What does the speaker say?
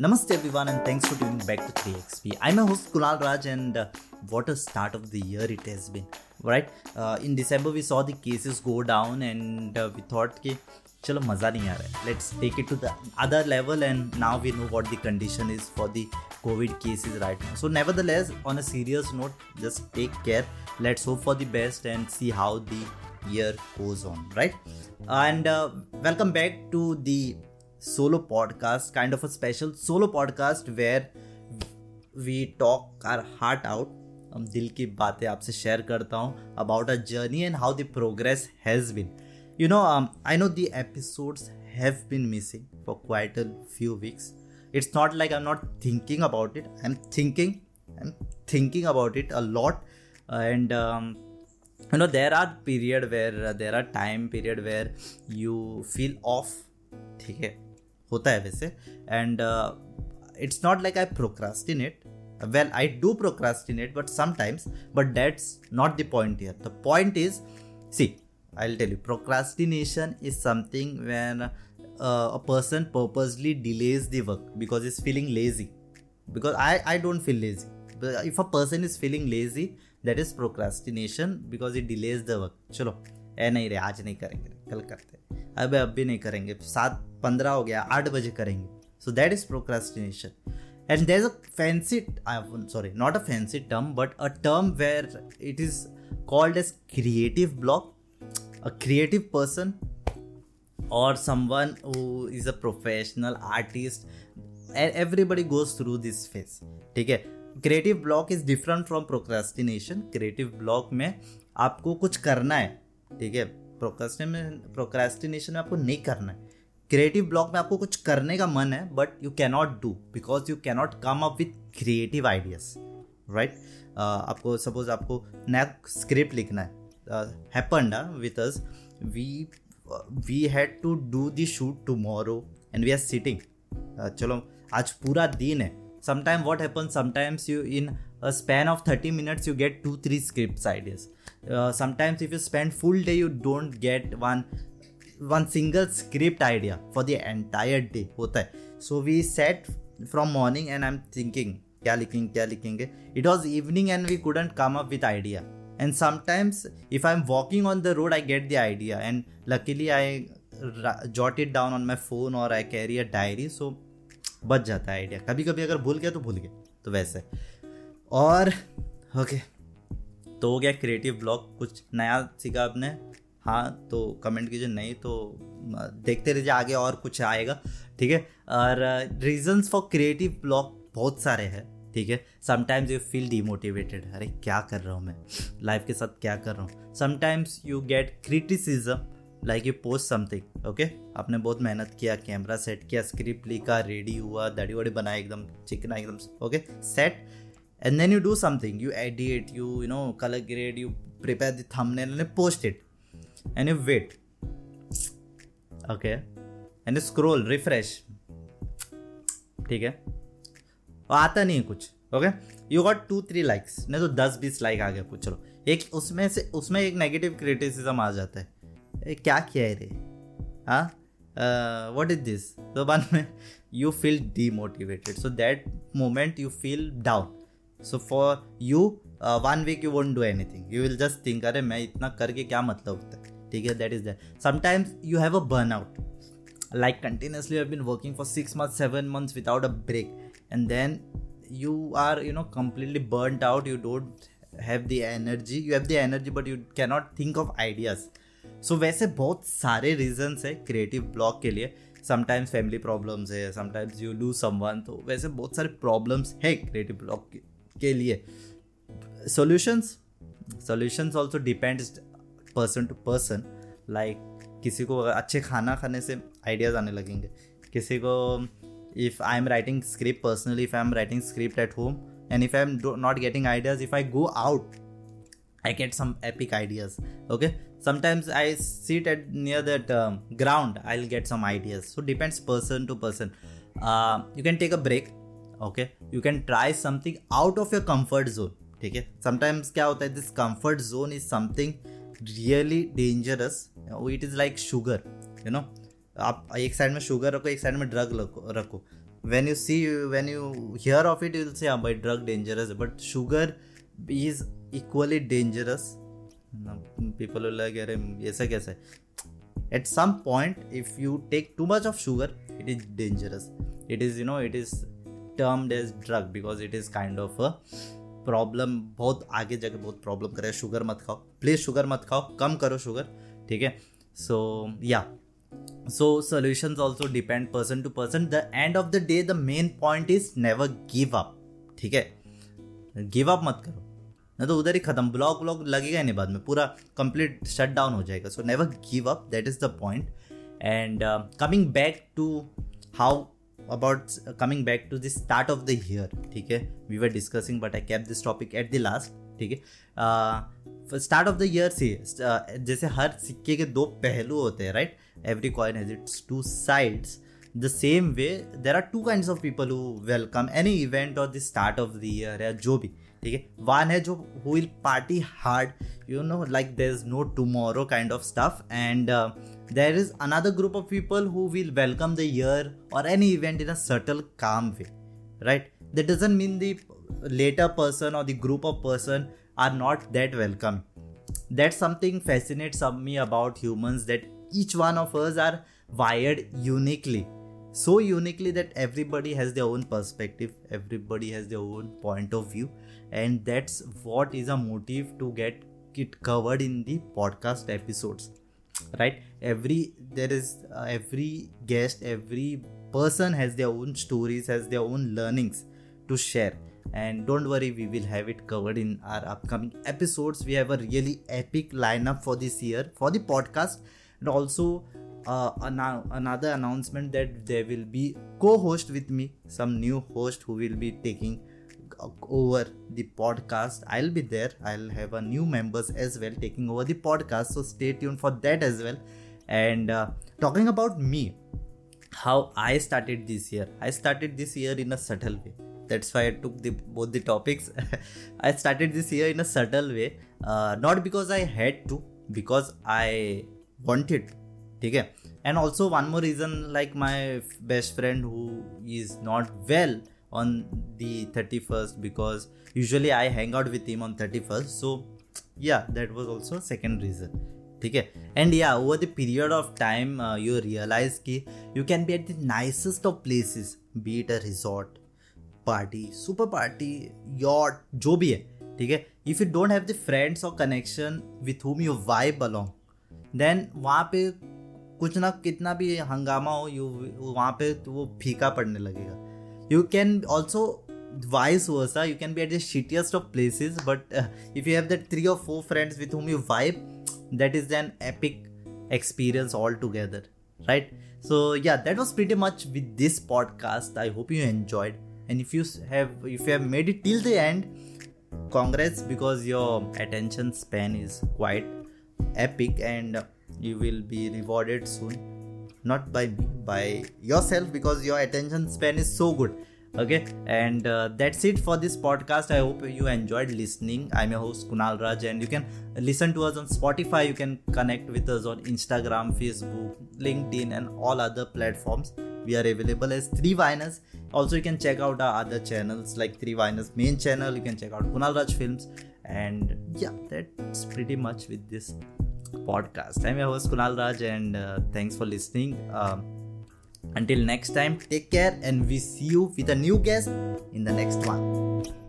Namaste everyone and thanks for tuning back to 3XP. I'm your host Kunal Raj and uh, what a start of the year it has been. Right? Uh, in December we saw the cases go down and uh, we thought कि चलो मज़ा नहीं आ रहा है let's take it to the other level and now we know what the condition is for the Covid cases right now so nevertheless on a serious note just take care let's hope for the best and see how the year goes on right and uh, welcome back to the solo podcast, kind of a special solo podcast where we talk our heart out. हम दिल की बातें आपसे share करता हूँ about a journey and how the progress has been you know I know the episodes have been missing for quite a few weeks it's not like I am not thinking about it I am thinking I am thinking about it a lot and you know there are period where there are time period where you feel off ठीक है? होता है वैसे and it's not like I procrastinate do procrastinate but sometimes but that's not the point here the point is see i'll tell you procrastination is something when uh, a person purposely delays the work because he's feeling lazy because i i don't feel lazy but if a person is feeling lazy that is procrastination because it delays the work चलो ए, नहीं रे, आज नहीं करेंगे, कल करते अब अब भी नहीं करेंगे। सात, पंद्रह हो गया, आठ बजे करेंगे। So that is procrastination and there is a fancy sorry not a fancy term but a term where it is called as creative block a creative person और someone is a professional artist everybody goes through this phase ठीक है? Creative block is different from procrastination creative block में आपको कुछ करना है। ठीक है? प्रोक्रास्टिनेशन में आपको नहीं करना है। क्रिएटिव ब्लॉक में आपको कुछ करने का मन है but you cannot do because you cannot come up with creative ideas right आपको सपोज़ आपको नया स्क्रिप्ट लिखना है। Happen with us we we had to do the shoot tomorrow and we are sitting चलो, आज पूरा दिन है। Sometime what happens? Sometimes you in a span of 30 minutes you get two three scripts ideas uh, sometimes if you spend full day you don't get one one single script idea for the entire day होता है so we sat from morning and I'm thinking क्या लिखेंगे क्या लिखेंगे it was evening and we couldn't come up with idea and sometimes if I'm walking on the road I get the idea and luckily I jot it down on my phone or I carry a diary so बच जाता है idea कभी कभी अगर भूल गया तो भूल गया तो वैसे और ओके तो हो गया क्रिएटिव ब्लॉग कुछ नया सीखा आपने? हाँ तो कमेंट कीजिए, नहीं तो देखते रहिए, आगे और कुछ आएगा, ठीक है? और रीजंस फॉर क्रिएटिव ब्लॉग बहुत सारे हैं, ठीक है? समटाइम्स यू फील डिमोटिवेटेड अरे क्या कर रहा हूँ मैं? लाइफ के साथ क्या कर रहा हूँ? Sometimes you get criticism like you post something okay आपने बहुत मेहनत किया कैमरा सेट किया स्क्रिप्ट लिखा रेडी हुआ दाढ़ी वाड़ी बनाया एकदम, चिकना एकदम okay set and then you do something you edit you you know colour grade you prepare the thumbnail and post it and you wait okay and scroll refresh ठीक है? और आता नहीं है कुछ okay you got two three likes नहीं तो दस, बीस लाइक आ गया कुछ, चलो। एक उसमें से, उसमें एक नेगेटिव क्रिटिसिज्म आ जाता है। क्या किया है रे? हाँ? वॉट इज़ दिस तो बाद में you feel demotivated so that moment you feel down so for you one week you won't do anything you will just think अरे, मैं इतना करके क्या मतलब होता है? ठीक है that is that sometimes you have a burn out like continuously have been working for six month seven months without a break and then you are you know completely burn out you don't have the energy you have the energy but you cannot think of ideas so वैसे बहुत सारे reasons है creative block के लिए. Sometimes family problems है. Sometimes you lose someone तो वैसे बहुत सारे प्रॉब्लम्स है क्रिएटिव ब्लॉक के. के लिए solutions solutions also depends person to person like किसी को अच्छे खाना खाने से आइडियाज़ आने लगेंगे किसी को if I am writing script personally if I am writing script at home and if I am not getting ideas if I go out get some epic ideas. Okay, sometimes I sit at near that um, ground. I'll get some ideas. So depends person to person. Uh, you can take a break. Okay you can try something out of your comfort zone ठीक है? Sometimes क्या होता है this comfort zone is something really dangerous it is like sugar you know आप एक side में sugar रखो, एक साइड में ड्रग रखो रखो। When you see when you hear of it you'll say by drug dangerous but sugar is equally dangerous people अरे, ऐसा कैसा है? At some point if you take too much of sugar it is dangerous it is you know it is as drug because it is kind of a problem बहुत आगे जाके बहुत problem करे sugar मत खाओ। प्लीज़ शुगर मत खाओ। कम करो शुगर ठीक है? So yeah so solutions also depend person to person. The end of the day, the main point is never give up, ठीक है? गिव अप मत करो। ना तो उधर ही खत्म। ब्लॉक ब्लॉक लगेगा नहीं बाद में। पूरा कंप्लीट शट डाउन हो जाएगा। So never give up that is the point and coming back to how about coming back to this start of the year ठीक है we were discussing but I cap this topic at the last ठीक है start of the year से जैसे हर सिक्के के दो पहलू होते हैं right every coin has its two sides the same way there are two kind of people who welcome any event और the start of the year या जो भी, ठीक है? वन है जो who party hard you know like there is no tomorrow kind of stuff and there is another group of people who will welcome the year or any event in a subtle calm way right? That doesn't mean the later person or the group of person are not that welcome. That's something fascinates me about humans that each one of us are wired uniquely so uniquely that everybody has their own perspective everybody has their own point of view and that's what is a motive to get it covered in the podcast episodes right? Every there is uh, every guest every person has their own stories has their own learnings to share. And don't worry we will have it covered in our upcoming episodes. We have a really epic lineup for this year for the podcast. And also uh, an- another announcement that there will be co-host with me some new host who will be taking over the podcast i'll be there i'll have a new members as well taking over the podcast so stay tuned for that as well and uh, talking about me how i started this year i started this year in a subtle way that's why i took the both the topics i started this year in a subtle way uh, not because i had to because i wanted ठीक है and also one more reason like my best friend who is not well On the 31st because usually I hang out with him on 31st. So yeah, that was also second reason. ठीक है and या over the period of time you realize कि you can be at the nicest of places be it a resort party super party yacht जो भी है ठीक है if you don't have the friends और connection with whom you vibe along then वहाँ पे कुछ ना कितना भी हंगामा हो यू वहाँ पे तो वो फीका पड़ने लगेगा you can also vice versa. You can be at the shittiest of places but uh, if you have that three or four friends with whom you vibe that is an epic experience altogether right? So yeah that was pretty much with this podcast. I hope you enjoyed. And if you have if you have made it till the end congrats because your attention span is quite epic and you will be rewarded soon not by me by yourself because your attention span is so good. Okay? And uh, that's it for this podcast. I hope you enjoyed listening. I'm your host kunal raj and you can listen to us on spotify. You can connect with us on instagram facebook linkedin and all other platforms. We are available as three viners also you can check out our other channels like three viners main channel. You can check out kunal raj films. And yeah that's pretty much with this podcast. I'm your host Kunal Raj, and uh, thanks for listening. Um, until next time, take care, and we see you with a new guest in the next one.